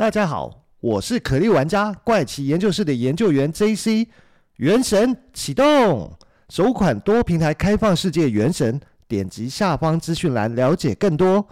大家好，我是可莉玩家怪奇研究室的研究员 JC。原神启动，首款多平台开放世界原神，点击下方资讯栏了解更多。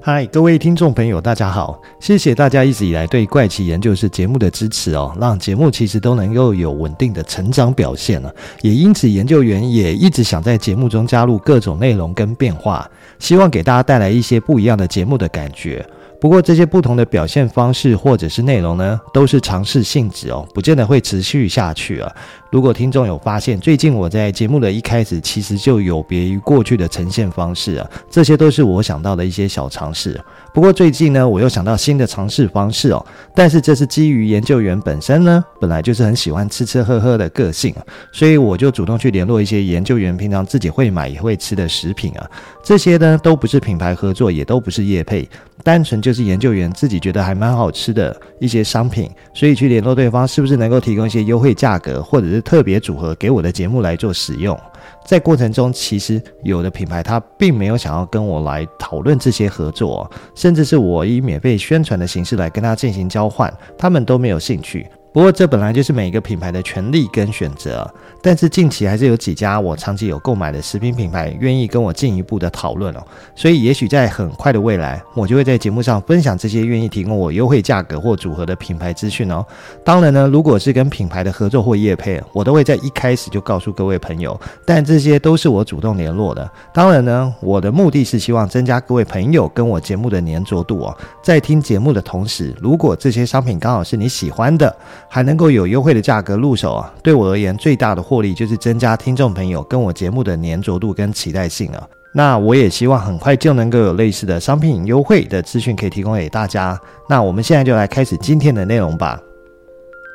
嗨，各位听众朋友，大家好！谢谢大家一直以来对怪奇研究室节目的支持哦，让节目其实都能够有稳定的成长表现了。也因此，研究员也一直想在节目中加入各种内容跟变化，希望给大家带来一些不一样的节目的感觉。不过，这些不同的表现方式或者是内容呢，都是尝试性质哦，不见得会持续下去啊。如果听众有发现，最近我在节目的一开始其实就有别于过去的呈现方式啊，这些都是我想到的一些小尝试。不过最近呢，我又想到新的尝试方式哦，但是这是基于研究员本身呢，本来就是很喜欢吃吃喝喝的个性，所以我就主动去联络一些研究员平常自己会买也会吃的食品啊，这些呢都不是品牌合作，也都不是业配，单纯就是研究员自己觉得还蛮好吃的一些商品，所以去联络对方是不是能够提供一些优惠价格，或者是特别组合给我的节目来做使用，在过程中，其实有的品牌他并没有想要跟我来讨论这些合作，甚至是我以免费宣传的形式来跟他进行交换，他们都没有兴趣。不过这本来就是每个品牌的权利跟选择，但是近期还是有几家我长期有购买的食品品牌愿意跟我进一步的讨论哦，所以也许在很快的未来，我就会在节目上分享这些愿意提供我优惠价格或组合的品牌资讯哦。当然呢，如果是跟品牌的合作或业配，我都会在一开始就告诉各位朋友，但这些都是我主动联络的。当然呢，我的目的是希望增加各位朋友跟我节目的粘着度哦，在听节目的同时，如果这些商品刚好是你喜欢的，还能够有优惠的价格入手啊，对我而言最大的获利就是增加听众朋友跟我节目的粘着度跟期待性啊。那我也希望很快就能够有类似的商品优惠的资讯可以提供给大家。那我们现在就来开始今天的内容吧。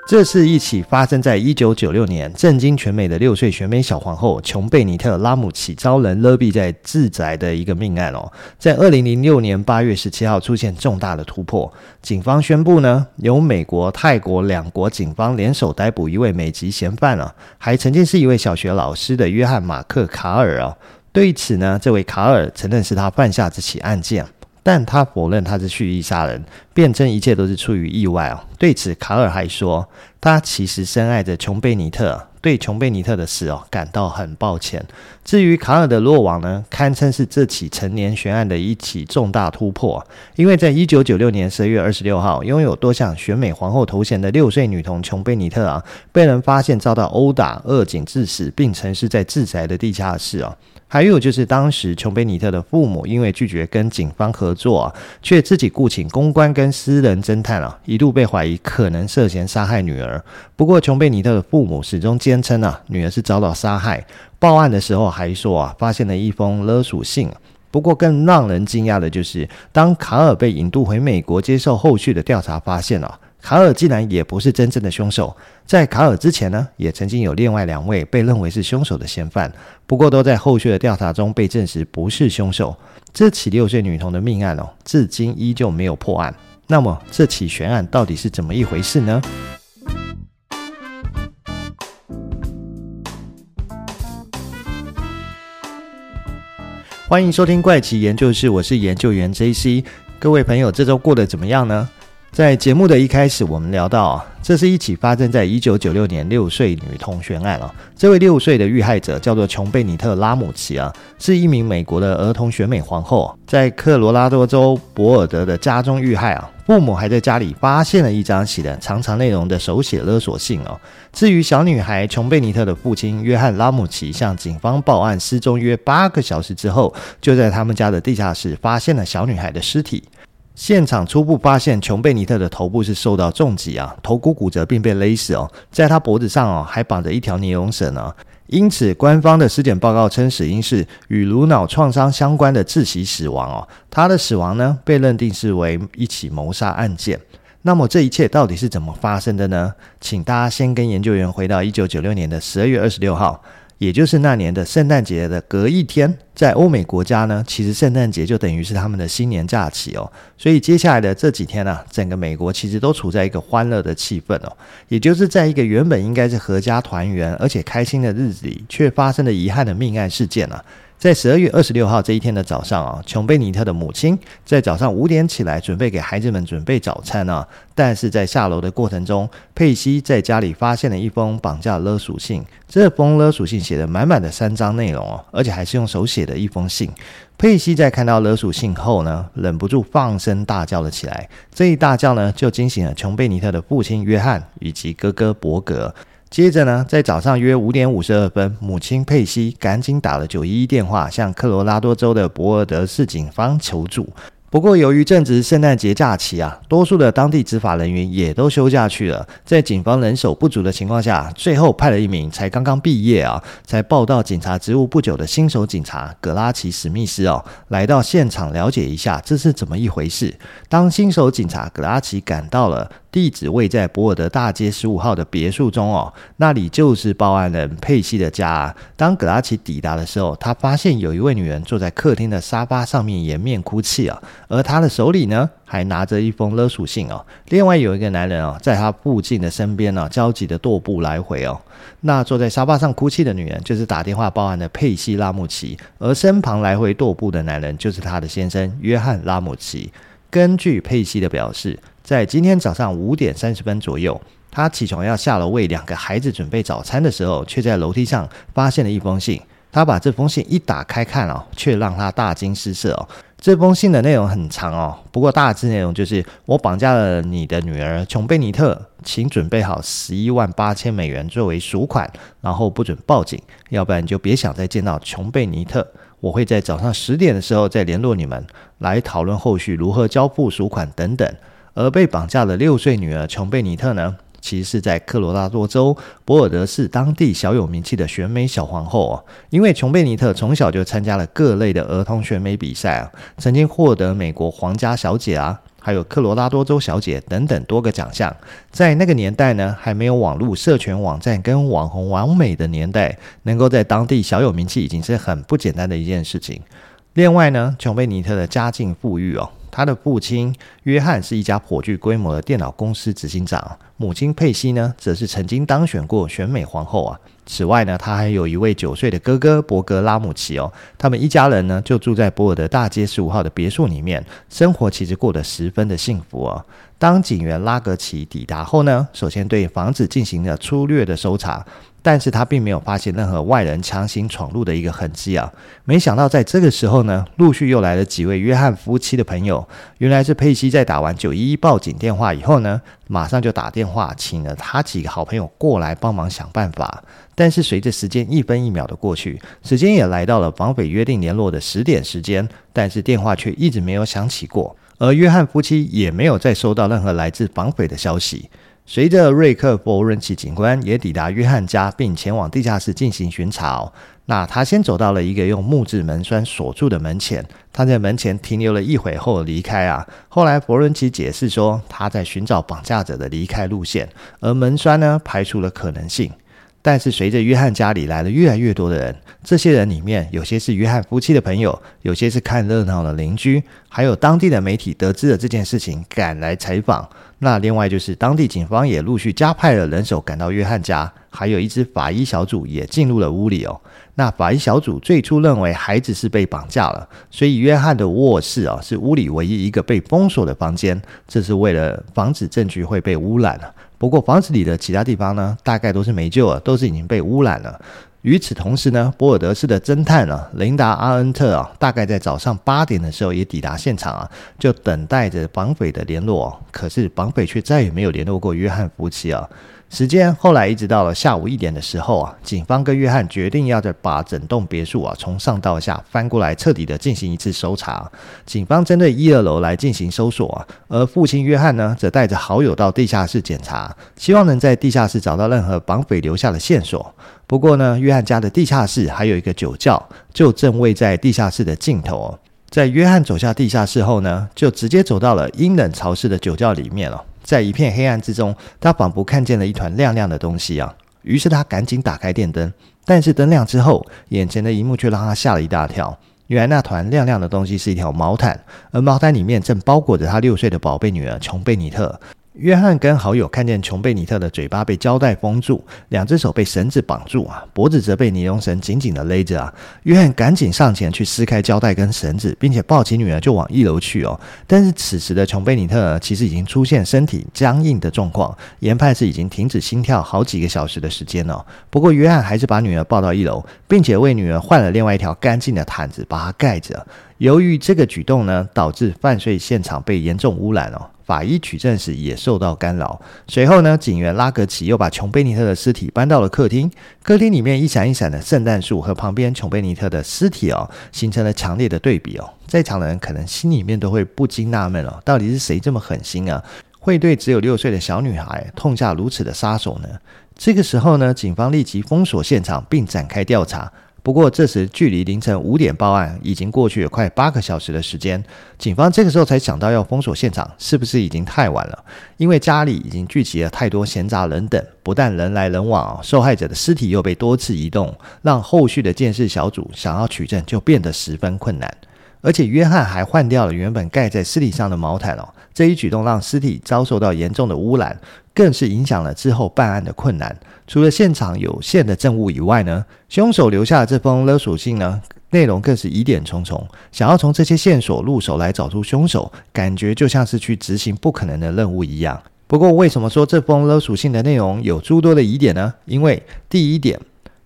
这是一起发生在一九九六年，震惊全美的六岁选美小皇后琼贝尼特·拉姆齐遭人勒毙在自宅的一个命案哦。在二零零六年八月十七号出现重大的突破，警方宣布呢，由美国、泰国两国警方联手逮捕一位美籍嫌犯啊，还曾经是一位小学老师的约翰·马克·卡尔啊。对此呢，这位卡尔承认是他犯下这起案件。但他否认他是蓄意杀人，辩称一切都是出于意外哦。对此，卡尔还说，他其实深爱着琼贝尼特，对琼贝尼特的死哦感到很抱歉。至于卡尔的落网呢，堪称是这起成年悬案的一起重大突破。因为在一九九六年十二月二十六号，拥有多项选美皇后头衔的六岁女童琼贝尼特啊，被人发现遭到殴打、扼颈致死，并曾是在自宅的地下室哦。还有就是，当时琼贝尼特的父母因为拒绝跟警方合作啊，却自己雇请公关跟私人侦探啊，一度被怀疑可能涉嫌杀害女儿。不过，琼贝尼特的父母始终坚称啊，女儿是遭到杀害。报案的时候还说啊，发现了一封勒索信。不过，更让人惊讶的就是，当卡尔被引渡回美国接受后续的调查，发现啊。卡尔竟然也不是真正的凶手，在卡尔之前呢，也曾经有另外两位被认为是凶手的嫌犯，不过都在后续的调查中被证实不是凶手。这起六岁女童的命案哦，至今依旧没有破案。那么这起悬案到底是怎么一回事呢？欢迎收听怪奇研究室，我是研究员 JC。各位朋友，这周过得怎么样呢？在节目的一开始，我们聊到，这是一起发生在一九九六年六岁女童悬案啊。这位六岁的遇害者叫做琼贝尼特·拉姆齐啊，是一名美国的儿童选美皇后，在科罗拉多州博尔德的家中遇害啊。父母还在家里发现了一张写的长长内容的手写勒索信哦。至于小女孩琼贝尼特的父亲约翰·拉姆齐向警方报案失踪约八个小时之后，就在他们家的地下室发现了小女孩的尸体。现场初步发现，琼贝尼特的头部是受到重击啊，头骨骨折并被勒死哦，在他脖子上哦还绑着一条尼龙绳呢。因此，官方的尸检报告称死因是与颅脑创伤相关的窒息死亡哦。他的死亡呢，被认定是为一起谋杀案件。那么这一切到底是怎么发生的呢？请大家先跟研究员回到一九九六年的十二月二十六号。也就是那年的圣诞节的隔一天，在欧美国家呢，其实圣诞节就等于是他们的新年假期哦。所以接下来的这几天呢、整个美国其实都处在一个欢乐的气氛哦。也就是在一个原本应该是阖家团圆而且开心的日子里，却发生了遗憾的命案事件呢。在十二月二十六号这一天的早上啊，琼贝尼特的母亲在早上五点起来，准备给孩子们准备早餐啊。但是在下楼的过程中，佩西在家里发现了一封绑架勒索信。这封勒索信写的满满的三张内容哦，而且还是用手写的一封信。佩西在看到勒索信后呢，忍不住放声大叫了起来。这一大叫呢，就惊醒了琼贝尼特的父亲约翰以及哥哥伯格。接着呢，在早上约五点五十二分，母亲佩西赶紧打了九一一电话，向科罗拉多州的博尔德市警方求助。不过，由于正值圣诞节假期啊，多数的当地执法人员也都休假去了。在警方人手不足的情况下，最后派了一名才刚刚毕业啊，才报到警察职务不久的新手警察葛拉奇史密斯哦，来到现场了解一下这是怎么一回事。当新手警察葛拉奇赶到了。地址位在博尔德大街十五号的别墅中哦，那里就是报案人佩西的家啊。当格拉奇抵达的时候，他发现有一位女人坐在客厅的沙发上面掩面哭泣啊，而她的手里呢还拿着一封勒索信哦。另外有一个男人哦，在他附近的身边呢，焦急的踱步来回哦。那坐在沙发上哭泣的女人就是打电话报案的佩西拉姆奇，而身旁来回踱步的男人就是他的先生约翰拉姆奇。根据佩西的表示。在今天早上五点三十分左右，他起床要下楼为两个孩子准备早餐的时候，却在楼梯上发现了一封信。他把这封信一打开看哦，却让他大惊失色。哦。这封信的内容很长哦，不过大致内容就是：我绑架了你的女儿琼贝尼特，请准备好十一万八千美元作为赎款，然后不准报警，要不然就别想再见到琼贝尼特。我会在早上十点的时候再联络你们，来讨论后续如何交付赎款等等。而被绑架的六岁女儿琼贝尼特呢，其实是在科罗拉多州博尔德市当地小有名气的选美小皇后哦。因为琼贝尼特从小就参加了各类的儿童选美比赛啊，曾经获得美国皇家小姐啊，还有科罗拉多州小姐等等多个奖项。在那个年代呢，还没有网络社群网站跟网红完美的年代，能够在当地小有名气已经是很不简单的一件事情。另外呢，琼贝尼特的家境富裕哦。他的父亲约翰是一家颇具规模的电脑公司执行长，母亲佩西呢，则是曾经当选过选美皇后啊。此外呢，他还有一位九岁的哥哥伯格拉姆齐哦。他们一家人呢，就住在博尔德大街十五号的别墅里面，生活其实过得十分的幸福哦。当警员拉格奇抵达后呢，首先对房子进行了粗略的搜查。但是他并没有发现任何外人强行闯入的一个痕迹啊！没想到在这个时候呢，陆续又来了几位约翰夫妻的朋友。原来是佩西在打完九一一报警电话以后呢，马上就打电话请了他几个好朋友过来帮忙想办法。但是随着时间一分一秒的过去，时间也来到了绑匪约定联络的十点时间，但是电话却一直没有响起过，而约翰夫妻也没有再收到任何来自绑匪的消息。随着瑞克·佛伦奇警官也抵达约翰家，并前往地下室进行巡查。那他先走到了一个用木质门栓锁住的门前，他在门前停留了一会后离开啊。后来佛伦奇解释说，他在寻找绑架者的离开路线，而门栓呢，排除了可能性。但是随着约翰家里来了越来越多的人，这些人里面有些是约翰夫妻的朋友，有些是看热闹的邻居，还有当地的媒体得知了这件事情赶来采访。那另外就是当地警方也陆续加派了人手赶到约翰家，还有一支法医小组也进入了屋里哦。那法医小组最初认为孩子是被绑架了，所以约翰的卧室啊是屋里唯一一个被封锁的房间，这是为了防止证据会被污染了。不过房子里的其他地方呢，大概都是没救了，都是已经被污染了。与此同时呢，博尔德市的侦探啊，琳达·阿恩特啊，大概在早上八点的时候也抵达现场啊，就等待着绑匪的联络。可是绑匪却再也没有联络过约翰夫妻啊。时间后来一直到了下午一点的时候啊，警方跟约翰决定要再把整栋别墅啊从上到下翻过来，彻底的进行一次搜查。警方针对一二楼来进行搜索啊，而父亲约翰呢，则带着好友到地下室检查，希望能在地下室找到任何绑匪留下的线索。不过呢，约翰家的地下室还有一个酒窖，就正位在地下室的尽头。在约翰走下地下室后呢，就直接走到了阴冷潮湿的酒窖里面了。在一片黑暗之中，他仿佛看见了一团亮亮的东西啊！于是他赶紧打开电灯，但是灯亮之后，眼前的一幕却让他吓了一大跳。原来那团亮亮的东西是一条毛毯，而毛毯里面正包裹着他六岁的宝贝女儿琼贝尼特。约翰跟好友看见琼贝尼特的嘴巴被胶带封住，两只手被绳子绑住啊，脖子则被尼龙绳紧紧的勒着啊。约翰赶紧上前去撕开胶带跟绳子，并且抱起女儿就往一楼去哦。但是此时的琼贝尼特其实已经出现身体僵硬的状况，研判是已经停止心跳好几个小时的时间了。不过约翰还是把女儿抱到一楼，并且为女儿换了另外一条干净的毯子把她盖着。由于这个举动呢，导致犯罪现场被严重污染哦。法医取证时也受到干扰。随后呢，警员拉格奇又把琼贝尼特的尸体搬到了客厅。客厅里面一闪一闪的圣诞树和旁边琼贝尼特的尸体哦，形成了强烈的对比哦。在场的人可能心里面都会不禁纳闷哦，到底是谁这么狠心啊，会对只有六岁的小女孩痛下如此的杀手呢？这个时候呢，警方立即封锁现场并展开调查。不过，这时距离凌晨五点报案已经过去了快八个小时的时间。警方这个时候才想到要封锁现场，是不是已经太晚了？因为家里已经聚集了太多闲杂人等，不但人来人往，受害者的尸体又被多次移动，让后续的鉴识小组想要取证就变得十分困难。而且，约翰还换掉了原本盖在尸体上的毛毯哦，这一举动让尸体遭受到严重的污染。更是影响了之后办案的困难。除了现场有限的证物以外呢，凶手留下的这封勒索信呢，内容更是疑点重重。想要从这些线索入手来找出凶手，感觉就像是去执行不可能的任务一样。不过，为什么说这封勒索信的内容有诸多的疑点呢？因为第一点。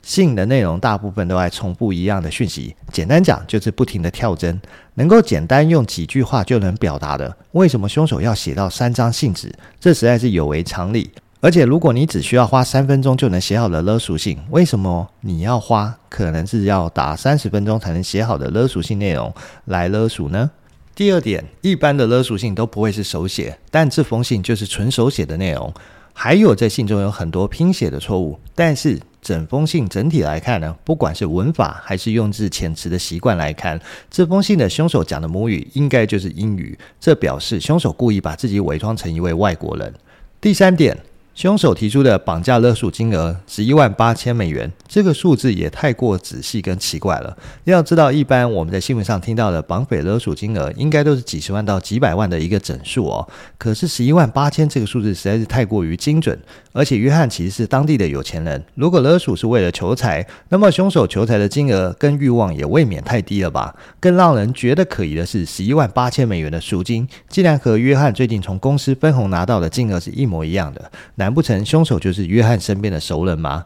信的内容大部分都在重复一样的讯息，简单讲就是不停的跳针。能够简单用几句话就能表达的，为什么凶手要写到三张信纸？这实在是有违常理。而且，如果你只需要花三分钟就能写好的勒索信，为什么你要花可能是要打三十分钟才能写好的勒索信内容来勒索呢？第二点，一般的勒索信都不会是手写，但这封信就是纯手写的内容。还有在信中有很多拼写的错误，但是。整封信整体来看呢，不管是文法还是用字遣词的习惯来看，这封信的凶手讲的母语应该就是英语，这表示凶手故意把自己伪装成一位外国人。第三点。凶手提出的绑架勒索金额十一万八千美元，这个数字也太过仔细跟奇怪了。要知道，一般我们在新闻上听到的绑匪勒索金额，应该都是几十万到几百万的一个整数哦。可是十一万八千这个数字实在是太过于精准，而且约翰其实是当地的有钱人，如果勒索是为了求财，那么凶手求财的金额跟欲望也未免太低了吧？更让人觉得可疑的是，十一万八千美元的赎金，竟然和约翰最近从公司分红拿到的金额是一模一样的。难不成凶手就是约翰身边的熟人吗？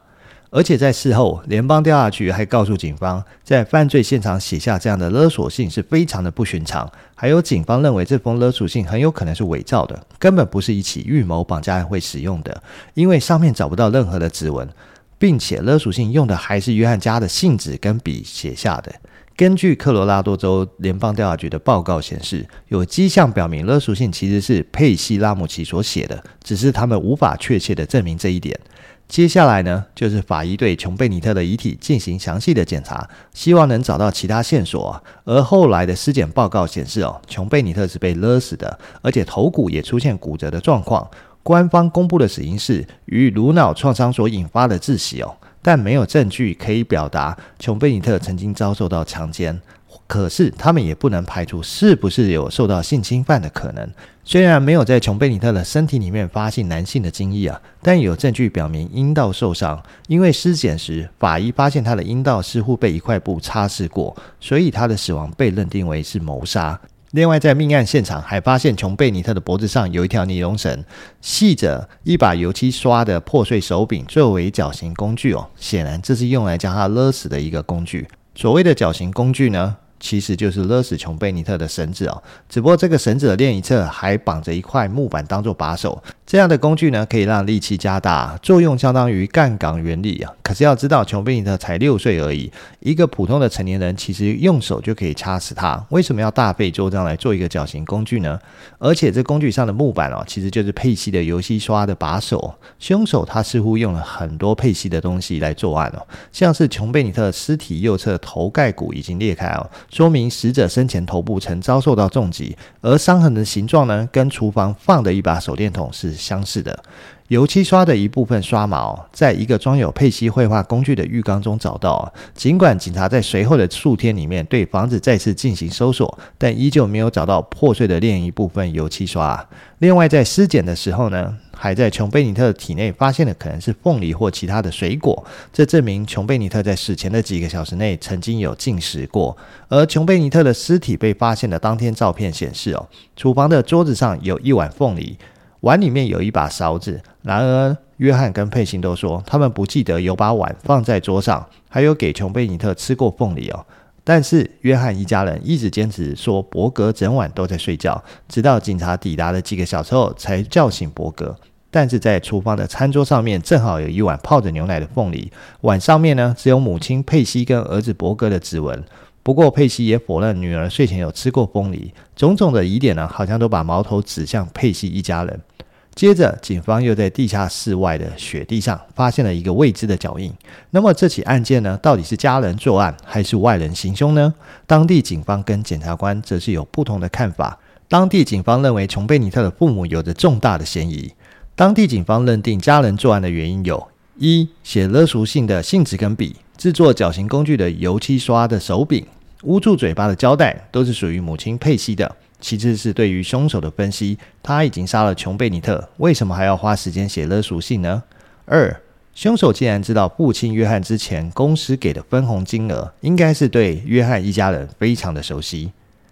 而且在事后，联邦调查局还告诉警方，在犯罪现场写下这样的勒索信是非常的不寻常。还有警方认为这封勒索信很有可能是伪造的，根本不是一起预谋绑架案会使用的，因为上面找不到任何的指纹，并且勒索信用的还是约翰家的信纸跟笔写下的。根据科罗拉多州联邦调查局的报告显示，有迹象表明勒索信其实是佩西拉姆奇所写的，只是他们无法确切的证明这一点。接下来呢，就是法医对琼贝尼特的遗体进行详细的检查，希望能找到其他线索。而后来的尸检报告显示，哦，琼贝尼特是被勒死的，而且头骨也出现骨折的状况。官方公布的死因是与颅脑创伤所引发的窒息哦。但没有证据可以表达琼贝尼特曾经遭受到强奸，可是他们也不能排除是不是有受到性侵犯的可能。虽然没有在琼贝尼特的身体里面发现男性的精液啊，但有证据表明阴道受伤，因为尸检时法医发现他的阴道似乎被一块布擦拭过，所以他的死亡被认定为是谋杀。另外，在命案现场还发现琼贝尼特的脖子上有一条尼龙绳，系着一把油漆刷的破碎手柄作为绞刑工具哦，显然这是用来将他勒死的一个工具。所谓的绞刑工具呢，其实就是勒死琼贝尼特的绳子哦，只不过这个绳子的另一侧还绑着一块木板当做把手。这样的工具呢，可以让力气加大，作用相当于杠杆原理啊。可是要知道，琼贝尼特才六岁而已，一个普通的成年人其实用手就可以掐死他。为什么要大费周章来做一个绞刑工具呢？而且这工具上的木板哦，其实就是佩西的游戏刷的把手。凶手他似乎用了很多佩西的东西来作案哦，像是琼贝尼特尸体右侧头盖骨已经裂开哦，说明死者生前头部曾遭受到重击，而伤痕的形状呢，跟厨房放的一把手电筒是相似的。油漆刷的一部分刷毛，在一个装有佩西绘画工具的浴缸中找到。尽管警察在随后的数天里面对房子再次进行搜索，但依旧没有找到破碎的另一部分油漆刷。另外，在尸检的时候呢，还在琼贝尼特体内发现的可能是凤梨或其他的水果，这证明琼贝尼特在死前的几个小时内曾经有进食过。而琼贝尼特的尸体被发现的当天照片显示，哦，厨房的桌子上有一碗凤梨。碗里面有一把勺子，然而约翰跟佩西都说他们不记得有把碗放在桌上，还有给琼贝尼特吃过凤梨哦。但是约翰一家人一直坚持说伯格整晚都在睡觉，直到警察抵达了几个小时后才叫醒伯格。但是在厨房的餐桌上面正好有一碗泡着牛奶的凤梨，碗上面呢只有母亲佩西跟儿子伯格的指纹。不过佩西也否认女儿睡前有吃过凤梨，种种的疑点呢，好像都把矛头指向佩西一家人。接着，警方又在地下室外的雪地上发现了一个未知的脚印。那么这起案件呢，到底是家人作案还是外人行凶呢？当地警方跟检察官则是有不同的看法。当地警方认为琼贝尼特的父母有着重大的嫌疑。当地警方认定家人作案的原因有：一、写勒赎信的信纸跟笔，制作绞刑工具的油漆刷的手柄。捂住嘴巴的胶带都是属于母亲佩西的。其次是对于凶手的分析，他已经杀了琼贝尼特，为什么还要花时间写勒索信呢？二，凶手既然知道父亲约翰之前公司给的分红金额，应该是对约翰一家人非常的熟悉。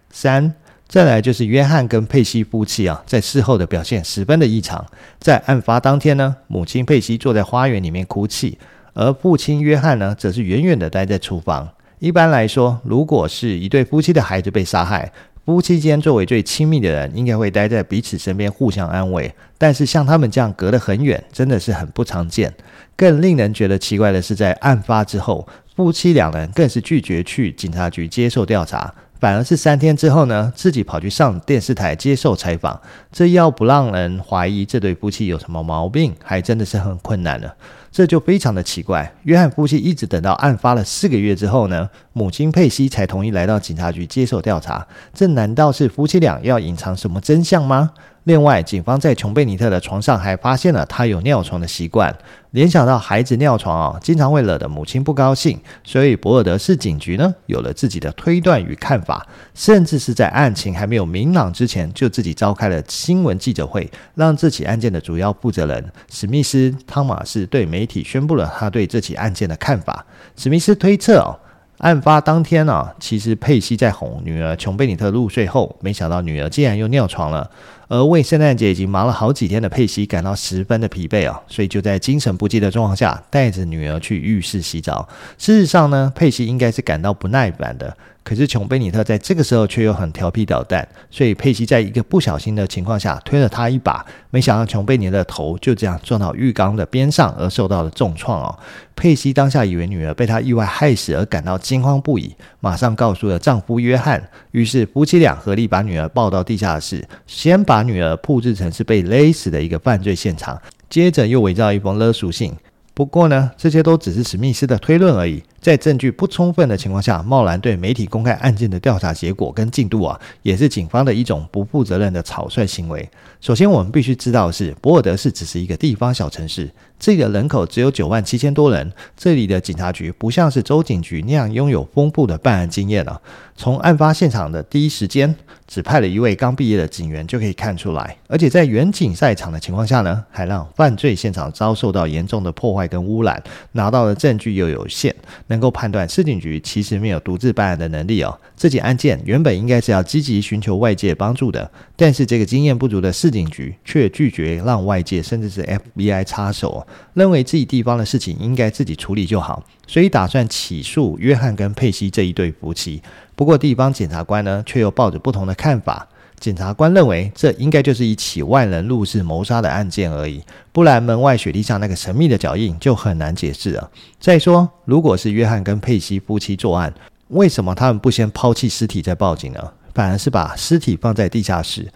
三，再来就是约翰跟佩西夫妻啊，在事后的表现十分的异常。在案发当天呢，母亲佩西坐在花园里面哭泣，而父亲约翰呢，则是远远的待在厨房。一般来说，如果是一对夫妻的孩子被杀害，夫妻间作为最亲密的人，应该会待在彼此身边互相安慰。但是像他们这样隔得很远，真的是很不常见。更令人觉得奇怪的是，在案发之后，夫妻两人更是拒绝去警察局接受调查，反而是三天之后呢，自己跑去上电视台接受采访。这要不让人怀疑这对夫妻有什么毛病，还真的是很困难了。这就非常的奇怪。约翰夫妻一直等到案发了四个月之后呢，母亲佩西才同意来到警察局接受调查。这难道是夫妻俩要隐藏什么真相吗？另外，警方在琼贝尼特的床上还发现了他有尿床的习惯。联想到孩子尿床啊，经常会惹得母亲不高兴，所以博尔德市警局呢有了自己的推断与看法，甚至是在案情还没有明朗之前，就自己召开了新闻记者会，让这起案件的主要负责人史密斯·汤马士对媒体宣布了他对这起案件的看法。史密斯推测哦。案发当天啊，其实佩西在哄女儿琼贝尼特入睡后，没想到女儿竟然又尿床了。而为圣诞节已经忙了好几天的佩西感到十分的疲惫啊，所以就在精神不济的状况下，带着女儿去浴室洗澡。事实上呢，佩西应该是感到不耐烦的。可是琼贝尼特在这个时候却又很调皮捣蛋，所以佩西在一个不小心的情况下推了他一把，没想到琼贝尼的头就这样撞到浴缸的边上而受到了重创哦。佩西当下以为女儿被他意外害死而感到惊慌不已，马上告诉了丈夫约翰，于是夫妻俩合力把女儿抱到地下室，先把把女儿布置成是被勒死的一个犯罪现场，接着又伪造一封勒索信。不过呢，这些都只是史密斯的推论而已。在证据不充分的情况下，贸然对媒体公开案件的调查结果跟进度啊，也是警方的一种不负责任的草率行为。首先，我们必须知道的是，博尔德市只是一个地方小城市，这里的人口只有九万七千多人。这里的警察局不像是州警局那样拥有丰富的办案经验啊。从案发现场的第一时间，只派了一位刚毕业的警员就可以看出来，而且在远景赛场的情况下呢，还让犯罪现场遭受到严重的破坏跟污染，拿到的证据又有限，能够判断市警局其实没有独自办案的能力哦。这起案件原本应该是要积极寻求外界帮助的，但是这个经验不足的市警局却拒绝让外界甚至是 FBI 插手，认为自己地方的事情应该自己处理就好，所以打算起诉约翰跟佩西这一对夫妻。不过，地方检察官呢，却又抱着不同的看法。检察官认为，这应该就是一起万人入室谋杀的案件而已，不然门外雪地上那个神秘的脚印就很难解释了。再说，如果是约翰跟佩西夫妻作案，为什么他们不先抛弃尸体再报警呢？反而是把尸体放在地下室？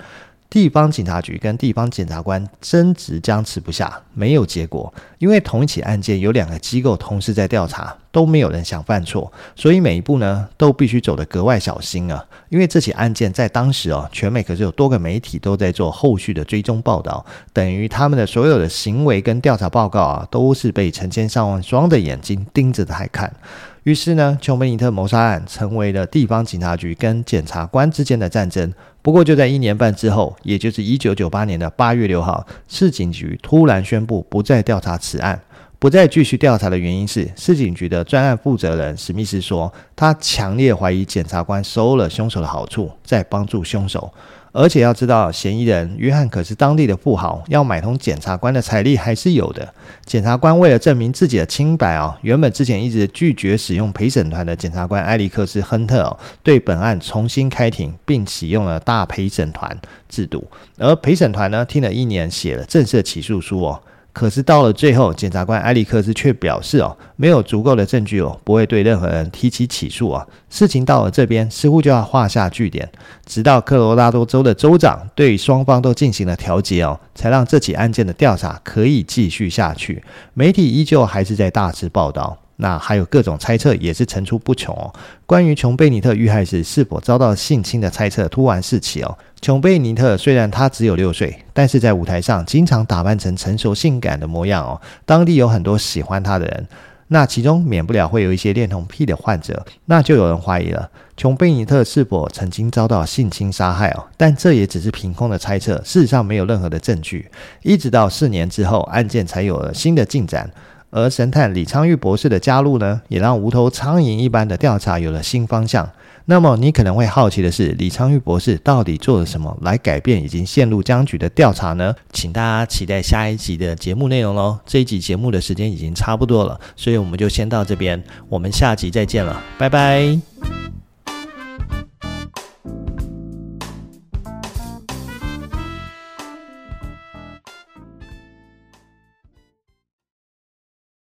地方警察局跟地方检察官争执僵持不下，没有结果。因为同一起案件有两个机构同时在调查，都没有人想犯错，所以每一步呢都必须走得格外小心啊。因为这起案件在当时哦，全美可是有多个媒体都在做后续的追踪报道，等于他们的所有的行为跟调查报告啊，都是被成千上万双的眼睛盯着来看。于是呢，琼梅尼特谋杀案成为了地方警察局跟检察官之间的战争。不过就在一年半之后，也就是一九九八年的八月六号，市警局突然宣布不再调查此案。不再继续调查的原因是，市警局的专案负责人史密斯说，他强烈怀疑检察官收了凶手的好处，在帮助凶手。而且要知道，嫌疑人约翰可是当地的富豪，要买通检察官的财力还是有的。检察官为了证明自己的清白啊，原本之前一直拒绝使用陪审团的检察官埃里克斯·亨特哦，对本案重新开庭，并启用了大陪审团制度。而陪审团呢，听了一年，写了正式起诉书哦。可是到了最后，检察官埃里克斯却表示哦，没有足够的证据哦，不会对任何人提起起诉啊。事情到了这边，似乎就要画下句点。直到科罗拉多州的州长对双方都进行了调解哦，才让这起案件的调查可以继续下去。媒体依旧还是在大肆报道。那还有各种猜测也是层出不穷哦。关于琼贝尼特遇害时是否遭到性侵的猜测突然四起哦。琼贝尼特虽然他只有六岁，但是在舞台上经常打扮成成熟性感的模样哦。当地有很多喜欢他的人，那其中免不了会有一些恋童癖的患者，那就有人怀疑了，琼贝尼特是否曾经遭到性侵杀害哦。但这也只是凭空的猜测，事实上没有任何的证据。一直到四年之后，案件才有了新的进展。而神探李昌钰博士的加入呢，也让无头苍蝇一般的调查有了新方向。那么你可能会好奇的是，李昌钰博士到底做了什么来改变已经陷入僵局的调查呢？请大家期待下一集的节目内容喽。这一集节目的时间已经差不多了，所以我们就先到这边，我们下集再见了，拜拜。